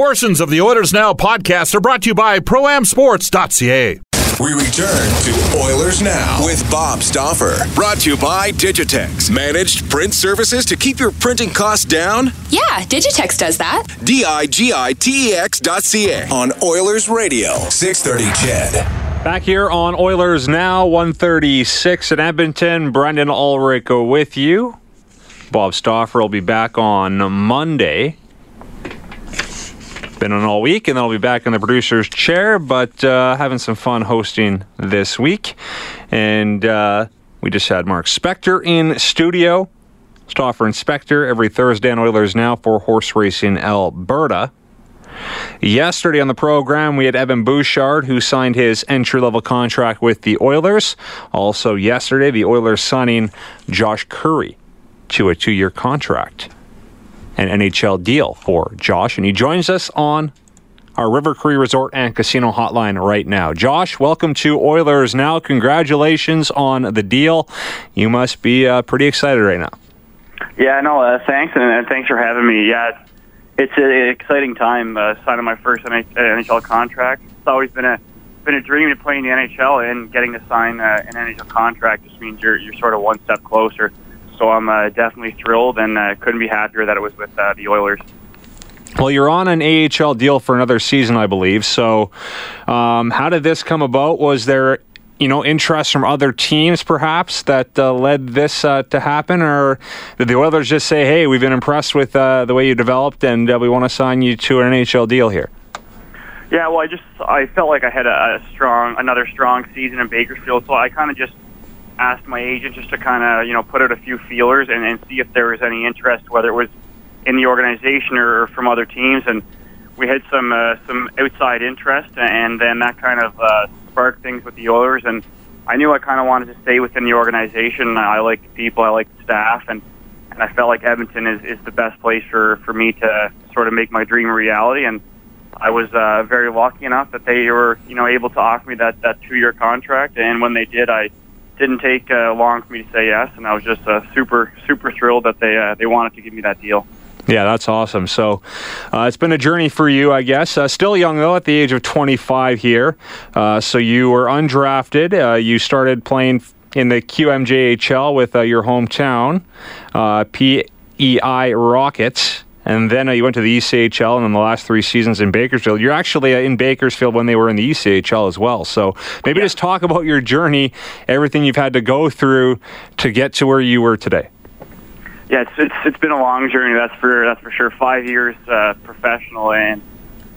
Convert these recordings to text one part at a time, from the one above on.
Portions of the Oilers Now podcast are brought to you by ProAmSports.ca. We return to Oilers Now with Bob Stauffer. Brought to you by Digitex. Managed print services to keep your printing costs down? Yeah, Digitex does that. D I G I T E X dot C A on Oilers Radio, 630 CHED. Back here on Oilers Now, 136 in Edmonton. Brendan Ulrich with you. Bob Stauffer will be back on Monday. Been on all week, and then I'll be back in the producer's chair, but uh, having some fun hosting this week. And uh, we just had Mark Spector in studio. Stauffer and Spector every Thursday on Oilers Now for Horse Racing Alberta. Yesterday on the program, we had Evan Bouchard, who signed his entry level contract with the Oilers. Also, yesterday, the Oilers signing Josh Curry to a two year contract an NHL deal for Josh, and he joins us on our River Cree Resort and Casino hotline right now. Josh, welcome to Oilers Now. Congratulations on the deal. You must be uh, pretty excited right now. Yeah, no, uh, thanks, and, and thanks for having me. Yeah, it's an exciting time uh, signing my first NHL contract. It's always been a been a dream to play in the NHL, and getting to sign uh, an NHL contract just means you're you're sort of one step closer so I'm uh, definitely thrilled and uh, couldn't be happier that it was with uh, the Oilers. Well, you're on an AHL deal for another season, I believe. So, um, how did this come about? Was there, you know, interest from other teams, perhaps, that uh, led this uh, to happen, or did the Oilers just say, "Hey, we've been impressed with uh, the way you developed, and we want to sign you to an NHL deal here"? Yeah, well, I just I felt like I had a, a strong, another strong season in Bakersfield, so I kind of just asked my agent just to kind of you know put out a few feelers and, and see if there was any interest, whether it was in the organization or, from other teams. And we had some uh, some outside interest, and then that kind of uh, sparked things with the Oilers. And I knew I kind of wanted to stay within the organization. I like people, I like staff, and and I felt like Edmonton is, is the best place for for me to sort of make my dream a reality. And I was uh, very lucky enough that they were you know able to offer me that that two year contract. And when they did, I didn't take uh, long for me to say yes, and I was just uh, super super thrilled that they uh, they wanted to give me that deal. Yeah, that's awesome. So uh, it's been a journey for you, I guess. Uh, still young, though, at the age of 25 here. Uh, so you were undrafted. Uh, you started playing in the QMJHL with uh, your hometown, uh, PEI Rockets. And then uh, you went to the ECHL, and then the last three seasons in Bakersfield. You're actually uh, in Bakersfield when they were in the ECHL as well. So maybe yeah. just talk about your journey, everything you've had to go through to get to where you were today. Yeah, it's it's, it's been a long journey. That's for that's for sure. Five years uh, professional, and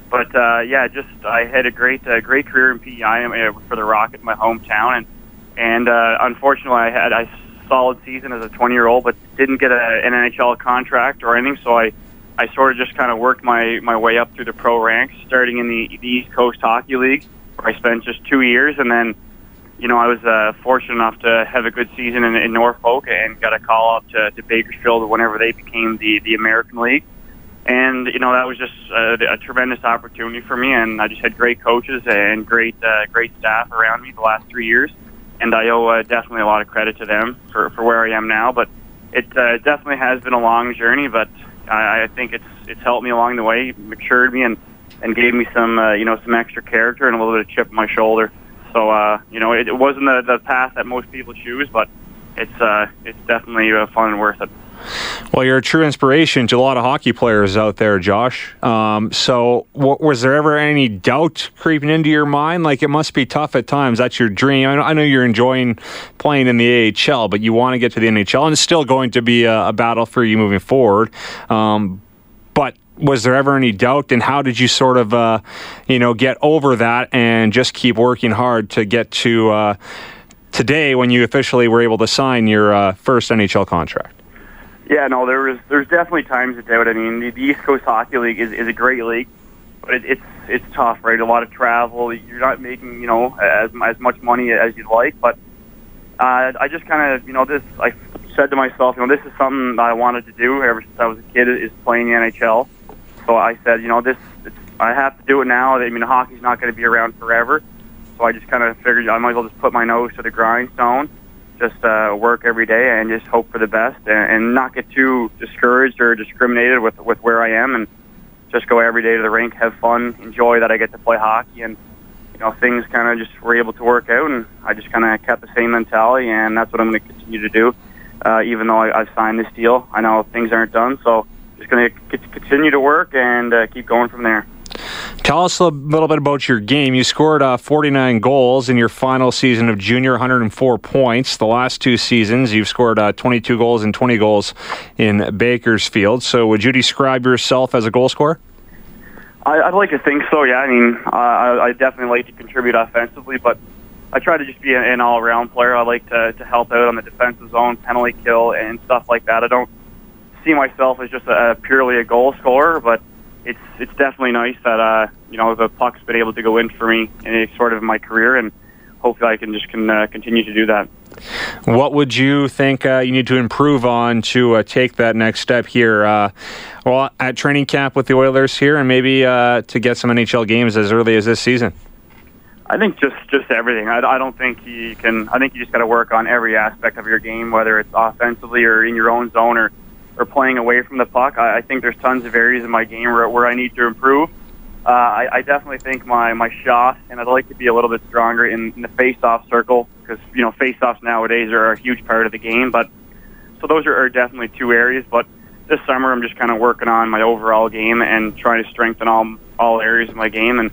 but uh, yeah, just I had a great uh, great career in PEI uh, for the Rocket, my hometown, and and uh, unfortunately, I had a solid season as a 20 year old, but didn't get a, an NHL contract or anything. So I I sort of just kind of worked my, my way up through the pro ranks, starting in the, the East Coast Hockey League, where I spent just two years, and then, you know, I was uh, fortunate enough to have a good season in, in Norfolk and got a call up to, to Bakersfield whenever they became the, the American League. And, you know, that was just a, a tremendous opportunity for me, and I just had great coaches and great, uh, great staff around me the last three years. And I owe uh, definitely a lot of credit to them for, for where I am now. But it uh, definitely has been a long journey, but I, I think it's it's helped me along the way, matured me, and and gave me some uh, you know some extra character and a little bit of chip on my shoulder. So uh, you know, it, it wasn't the, the path that most people choose, but it's uh, it's definitely uh, fun and worth it. Well, you're a true inspiration to a lot of hockey players out there, Josh. Um, so, was there ever any doubt creeping into your mind? Like, it must be tough at times. That's your dream. I know, I know you're enjoying playing in the AHL, but you want to get to the NHL, and it's still going to be a, a battle for you moving forward. Um, but was there ever any doubt, and how did you sort of, uh, you know, get over that and just keep working hard to get to uh, today when you officially were able to sign your uh, first NHL contract? Yeah, no, there was there's definitely times of doubt. I mean, the, the East Coast Hockey League is, is a great league, but it, it's it's tough, right? A lot of travel. You're not making you know as as much money as you'd like, but uh, I just kind of you know this I said to myself, you know, this is something that I wanted to do ever since I was a kid is playing the NHL. So I said, you know, this it's, I have to do it now. I mean, hockey's not going to be around forever, so I just kind of figured I might as well just put my nose to the grindstone just uh, work every day and just hope for the best and, and not get too discouraged or discriminated with with where I am and just go every day to the rink, have fun, enjoy that I get to play hockey and you know things kind of just were able to work out and I just kind of kept the same mentality and that's what I'm going to continue to do. Uh, even though I, I've signed this deal, I know things aren't done, so just going to continue to work and uh, keep going from there. Tell us a little bit about your game. You scored uh, 49 goals in your final season of junior, 104 points. The last two seasons, you've scored uh, 22 goals and 20 goals in Bakersfield. So, would you describe yourself as a goal scorer? I, I'd like to think so. Yeah, I mean, I, I definitely like to contribute offensively, but I try to just be an, an all-around player. I like to to help out on the defensive zone, penalty kill, and stuff like that. I don't see myself as just a, purely a goal scorer, but it's it's definitely nice that uh, you know the puck's been able to go in for me in a sort of my career, and hopefully I can just can uh, continue to do that. What would you think uh, you need to improve on to uh, take that next step here? Uh, well, at training camp with the Oilers here, and maybe uh, to get some NHL games as early as this season. I think just just everything. I, I don't think you can. I think you just got to work on every aspect of your game, whether it's offensively or in your own zone or or playing away from the puck. I, I think there's tons of areas in my game where, where I need to improve. Uh, I, I definitely think my, my shot, and I'd like to be a little bit stronger in, in the face-off circle because you know face-offs nowadays are a huge part of the game. But so those are, are definitely two areas. But this summer, I'm just kind of working on my overall game and trying to strengthen all all areas of my game, and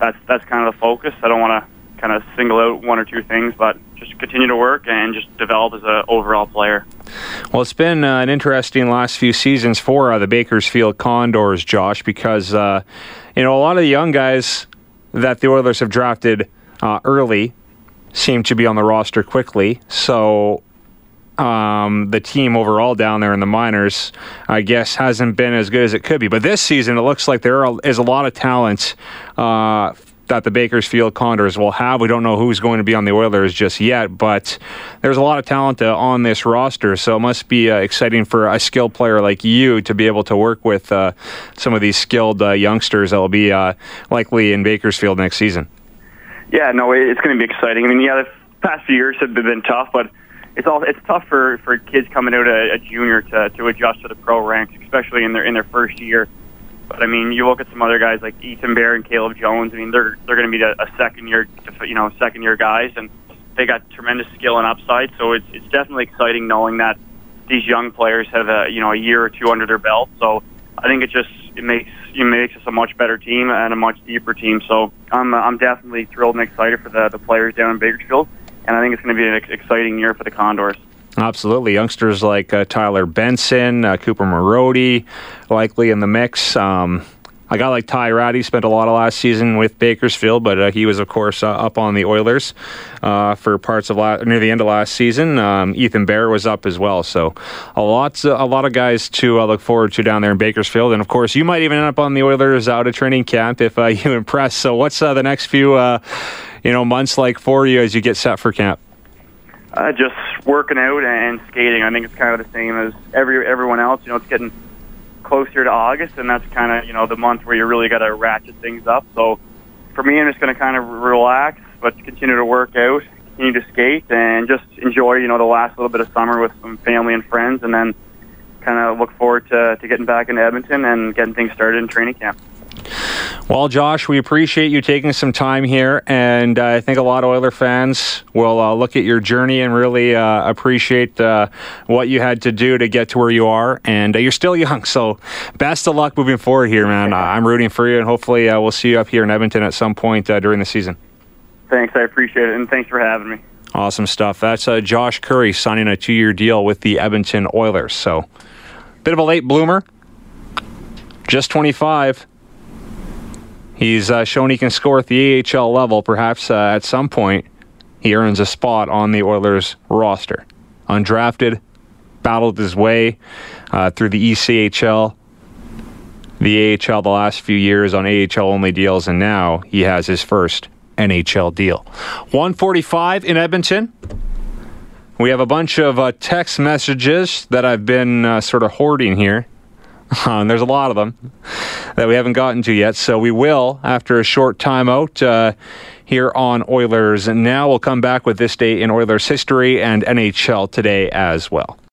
that's that's kind of the focus. I don't want to kind of single out one or two things, but just continue to work and just develop as an overall player. Well, it's been uh, an interesting last few seasons for uh, the Bakersfield Condors, Josh, because uh, you know a lot of the young guys that the Oilers have drafted uh, early seem to be on the roster quickly. So um, the team overall down there in the minors, I guess, hasn't been as good as it could be. But this season, it looks like there is a lot of talent uh, that the Bakersfield Condors will have. We don't know who's going to be on the Oilers just yet, but there's a lot of talent uh, on this roster, so it must be uh, exciting for a skilled player like you to be able to work with uh, some of these skilled uh, youngsters that will be uh, likely in Bakersfield next season. Yeah, no, it's going to be exciting. I mean, yeah, the past few years have been tough, but it's all it's tough for for kids coming out a, a junior to to adjust to the pro ranks, especially in their in their first year. But I mean, you look at some other guys like Ethan Bear and Caleb Jones. I mean, they're they're going to be a, a second year, you know, second year guys, and they got tremendous skill and upside. So it's it's definitely exciting knowing that these young players have a you know a year or two under their belt. So I think it just it makes it makes us a much better team and a much deeper team. So I'm I'm definitely thrilled and excited for the the players down in Bakersfield, and I think it's going to be an exciting year for the Condors. Absolutely. Youngsters like uh, Tyler Benson, uh, Cooper Marody, likely in the mix. Um, a guy like Ty Rattie spent a lot of last season with Bakersfield, but uh, he was, of course, uh, up on the Oilers uh, for parts of la- near the end of last season. Um, Ethan Bear was up as well, so a lot, a lot of guys to uh, look forward to down there in Bakersfield. And of course, you might even end up on the Oilers out of training camp if you impress. So, what's the next few, you know, months like for you as you get set for camp? Uh, just working out and skating. I think it's kind of the same as every everyone else. You know, it's getting closer to August, and that's kind of you know the month where you really got to ratchet things up. So for me, I'm just going to kind of relax, but continue to work out, continue to skate, and just enjoy you know the last little bit of summer with some family and friends, and then kind of look forward to, to getting back into Edmonton and getting things started in training camp. Well, Josh, we appreciate you taking some time here, and uh, I think a lot of Oiler fans will uh, look at your journey and really uh, appreciate uh, what you had to do to get to where you are. And uh, you're still young, so best of luck moving forward here, man. Uh, I'm rooting for you, and hopefully we'll see you up here in Edmonton at some point during the season. Thanks, I appreciate it, and thanks for having me. Awesome stuff. That's Josh Curry signing a two-year deal with the Edmonton Oilers. So, bit of a late bloomer, just 25 He's uh, shown he can score at the AHL level. Perhaps uh, at some point he earns a spot on the Oilers roster. Undrafted, battled his way uh, through the ECHL, the AHL the last few years on AHL only deals, and now he has his first NHL deal. 145 in Edmonton. We have a bunch of uh, text messages that I've been uh, sort of hoarding here. and there's a lot of them that we haven't gotten to yet. So we will after a short timeout uh, here on Oilers. And now we'll come back with this day in Oilers history and NHL today as well.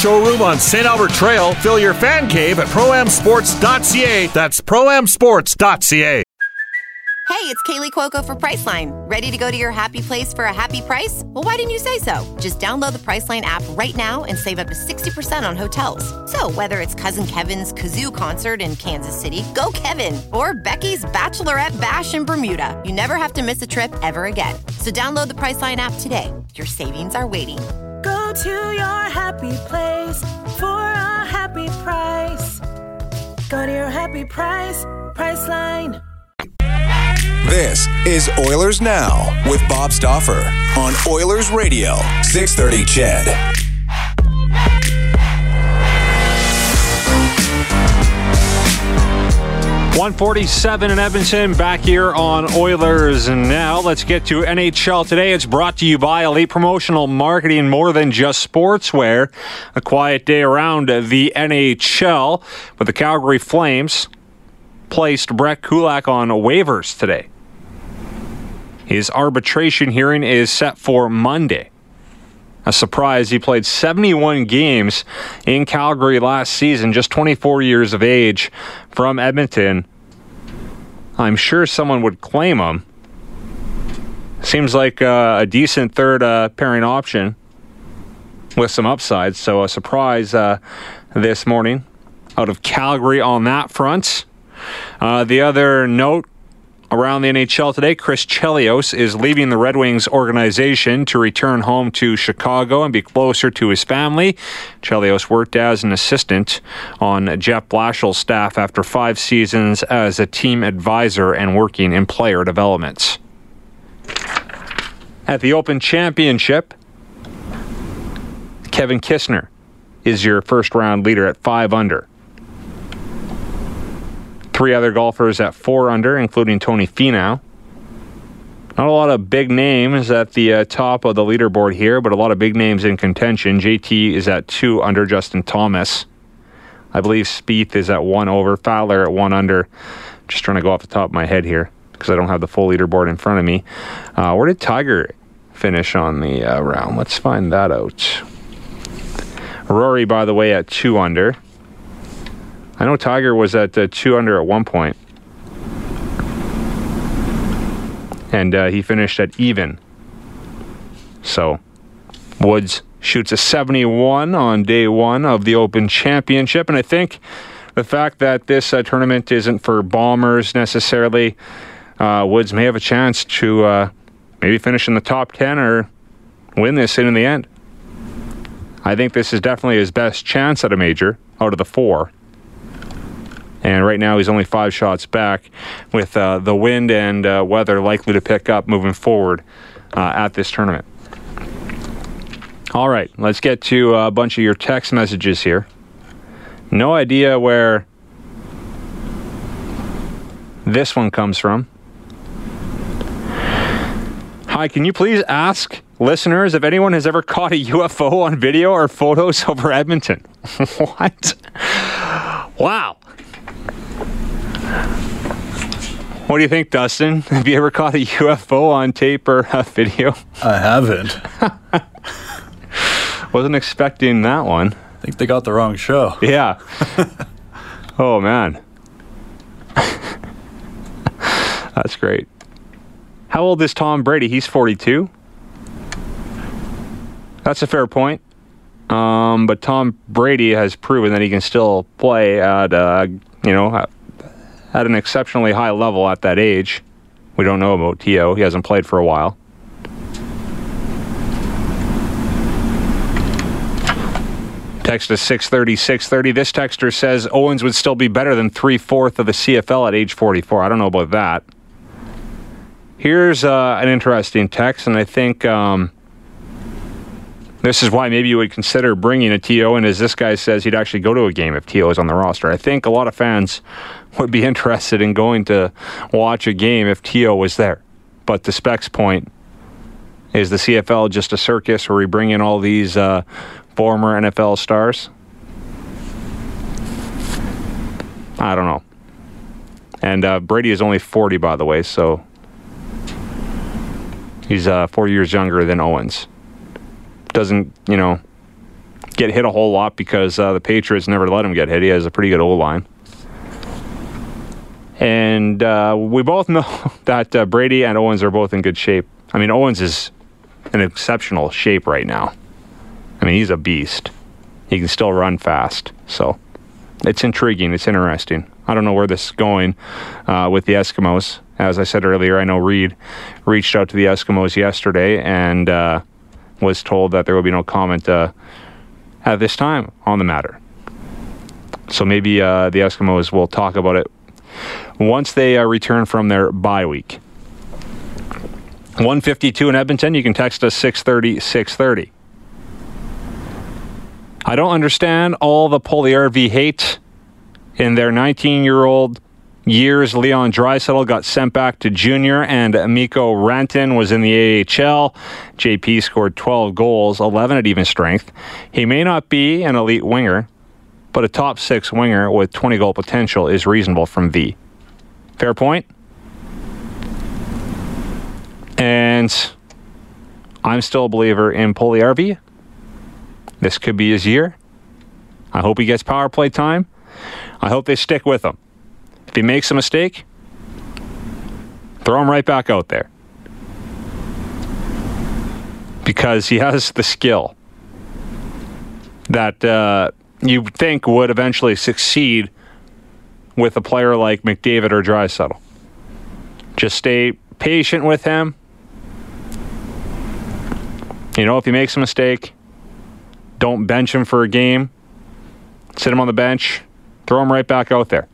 showroom on St. Albert Trail. Fill your fan cave at proamsports.ca. That's proamsports.ca. Hey, it's Kaley Cuoco for Priceline. Ready to go to your happy place for a happy price? Well, why didn't you say so? Just download the Priceline app right now and save up to 60% on hotels. So, whether it's Cousin Kevin's Kazoo concert in Kansas City, go Kevin, or Becky's Bachelorette Bash in Bermuda, you never have to miss a trip ever again. So, download the Priceline app today. Your savings are waiting Go to your happy place for a happy price. Go to your happy price, Priceline. This is Oilers Now with Bob Stauffer on Oilers Radio, 630 CHED. 147 in Edmonton, back here on Oilers. And now let's get to NHL today. It's brought to you by Elite Promotional Marketing, more than just sportswear. A quiet day around the NHL, but the Calgary Flames placed Brett Kulak on waivers today. His arbitration hearing is set for Monday. A surprise, he played 71 games in Calgary last season, just 24 years of age from Edmonton. I'm sure someone would claim him. Seems like uh, a decent third uh, pairing option with some upside. So a surprise uh, this morning out of Calgary on that front. Uh, the other note Around the NHL today, Chris Chelios is leaving the Red Wings organization to return home to Chicago and be closer to his family. Chelios worked as an assistant on Jeff Blashill's staff after five seasons as a team advisor and working in player development. At the Open Championship, Kevin Kisner is your first round leader at five under three other golfers at four under, including Tony Finau. Not a lot of big names at the uh, top of the leaderboard here, but a lot of big names in contention. JT is at two under Justin Thomas. I believe Spieth is at one over, Fowler at one under. Just trying to go off the top of my head here because I don't have the full leaderboard in front of me. Uh, where did Tiger finish on the uh, round? Let's find that out. Rory, by the way, at two under. I know Tiger was at uh, two under at one point, and uh, he finished at even. So, Woods shoots a 71 on day one of the Open Championship, and I think the fact that this uh, tournament isn't for bombers necessarily, uh, Woods may have a chance to uh, maybe finish in the top 10 or win this in the end. I think this is definitely his best chance at a major out of the four. And right now, he's only five shots back with uh, the wind and uh, weather likely to pick up moving forward uh, at this tournament. All right, let's get to a bunch of your text messages here. No idea where this one comes from. Hi, can you please ask listeners if anyone has ever caught a UFO on video or photos over Edmonton? what? Wow. What do you think, Dustin? Have you ever caught a UFO on tape or a video? I haven't. Wasn't expecting that one. I think they got the wrong show. Yeah. oh, man. That's great. How old is Tom Brady? He's 42. That's a fair point. Um, but Tom Brady has proven that he can still play at, uh, you know, at an exceptionally high level at that age. We don't know about T.O. He hasn't played for a while. Text is 630, 630. This texter says Owens would still be better than three fourth of the CFL at age 44. I don't know about that. Here's uh, an interesting text, and I think um, this is why maybe you would consider bringing a TO. And as this guy says, he'd actually go to a game if TO is on the roster. I think a lot of fans would be interested in going to watch a game if TO was there. But the specs point is the CFL just a circus where we bring in all these uh, former NFL stars? I don't know. And uh, Brady is only 40, by the way, so he's uh, four years younger than Owens. Doesn't, you know, get hit a whole lot because uh, the Patriots never let him get hit. He has a pretty good O line. And uh, we both know that uh, Brady and Owens are both in good shape. I mean, Owens is in exceptional shape right now. I mean, he's a beast. He can still run fast. So it's intriguing. It's interesting. I don't know where this is going uh, with the Eskimos. As I said earlier, I know Reed reached out to the Eskimos yesterday and uh, was told that there will be no comment uh, at this time on the matter. So maybe uh, the Eskimos will talk about it once they uh, return from their bye week. 152 in Edmonton. You can text us 630 630. I don't understand all the Puljujarvi hate. In their 19 year old years, Leon Draisaitl got sent back to junior, and Mikko Rantanen was in the AHL. JP scored 12 goals, 11 at even strength. He may not be an elite winger, but a top six winger with 20 goal potential is reasonable from V. Fair point? And I'm still a believer in Puljujarvi. This could be his year. I hope he gets power play time. I hope they stick with him. If he makes a mistake, throw him right back out there. Because he has the skill that uh, you think would eventually succeed with a player like McDavid or Draisaitl. Just stay patient with him. You know, if he makes a mistake, don't bench him for a game. Sit him on the bench. Throw him right back out there.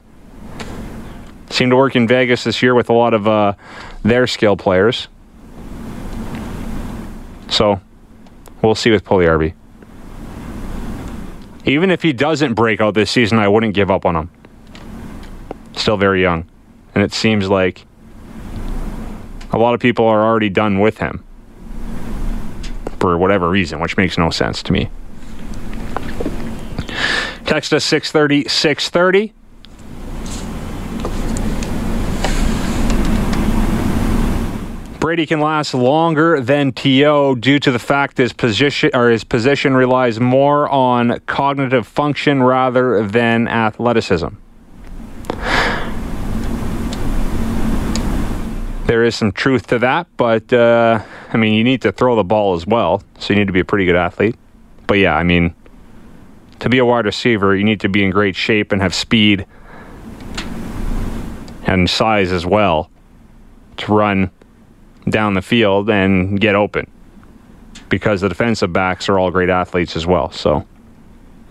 Seemed to work in Vegas this year with a lot of uh, their skill players. So we'll see with Puljujarvi. Even if he doesn't break out this season, I wouldn't give up on him. Still very young. And it seems like a lot of people are already done with him for whatever reason, which makes no sense to me. Text us 630 630. Brady can last longer than TO due to the fact his position or his position relies more on cognitive function rather than athleticism. There is some truth to that, but uh, I mean, you need to throw the ball as well, so you need to be a pretty good athlete. But yeah, I mean, to be a wide receiver, you need to be in great shape and have speed and size as well to run down the field and get open because the defensive backs are all great athletes as well. So a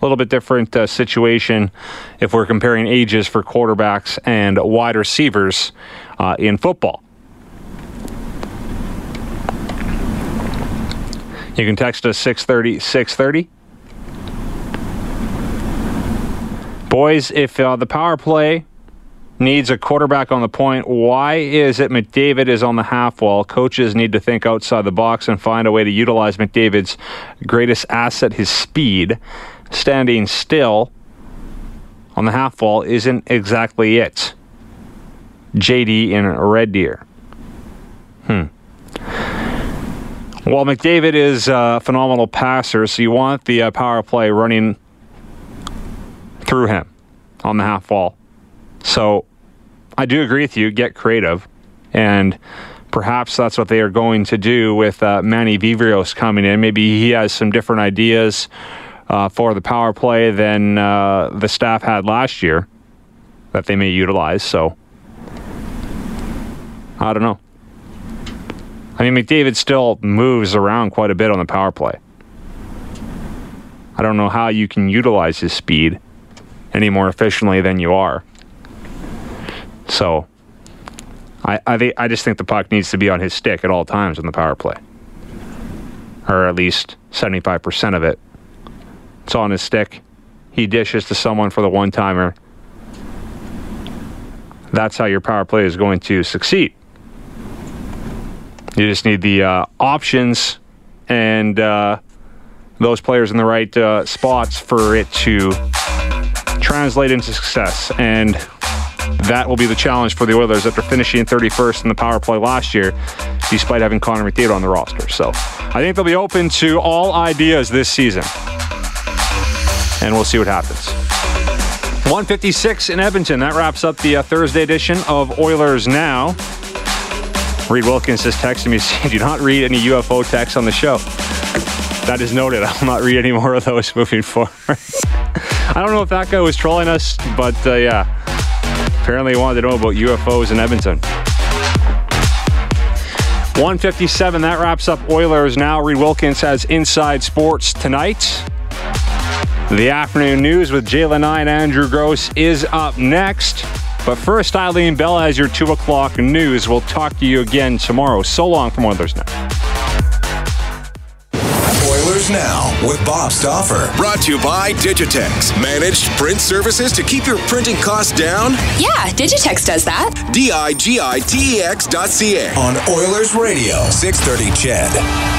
little bit different uh, situation if we're comparing ages for quarterbacks and wide receivers uh, in football. You can text us 630 630. Boys, if uh, the power play needs a quarterback on the point. Why is it McDavid is on the half wall? Coaches need to think outside the box and find a way to utilize McDavid's greatest asset, his speed. Standing still on the half wall isn't exactly it. JD in Red Deer. Hmm. Well, McDavid is a phenomenal passer, so you want the uh, power play running through him on the half wall. So I do agree with you. Get creative, and perhaps that's what they are going to do with uh, Manny Viveiros coming in. Maybe he has some different ideas uh, for the power play than uh, the staff had last year that they may utilize. So I don't know. I mean, McDavid still moves around quite a bit on the power play. I don't know how you can utilize his speed any more efficiently than you are. So, I I, think, I just think the puck needs to be on his stick at all times in the power play, or at least seventy five percent of it. It's on his stick. He dishes to someone for the one timer. That's how your power play is going to succeed. You just need the uh, options and uh, those players in the right uh, spots for it to translate into success. And that will be the challenge for the Oilers after finishing 31st in the power play last year, despite having Connor McDavid on the roster. So I think they'll be open to all ideas this season. And we'll see what happens. 156 in Edmonton. That wraps up the uh, Thursday edition of Oilers Now. Reed Wilkins is texting me saying, do not read any UFO texts on the show. That is noted. I will not read any more of those moving forward. I don't know if that guy was trolling us, but uh, yeah. Apparently he wanted to know about UFOs in Edmonton. 157, that wraps up Oilers now. Reed Wilkins has Inside Sports tonight. The afternoon news with Jalen and Andrew Gross is up next. But first, Eileen Bell has your 2 o'clock news. We'll talk to you again tomorrow. So long from Oilers Now. Oilers Now with Bob Stauffer. Brought to you by Digitex. Managed print services to keep your printing costs down? Yeah, Digitex does that. D I G I T E X dot C A. On Oilers Radio, 630 CHED.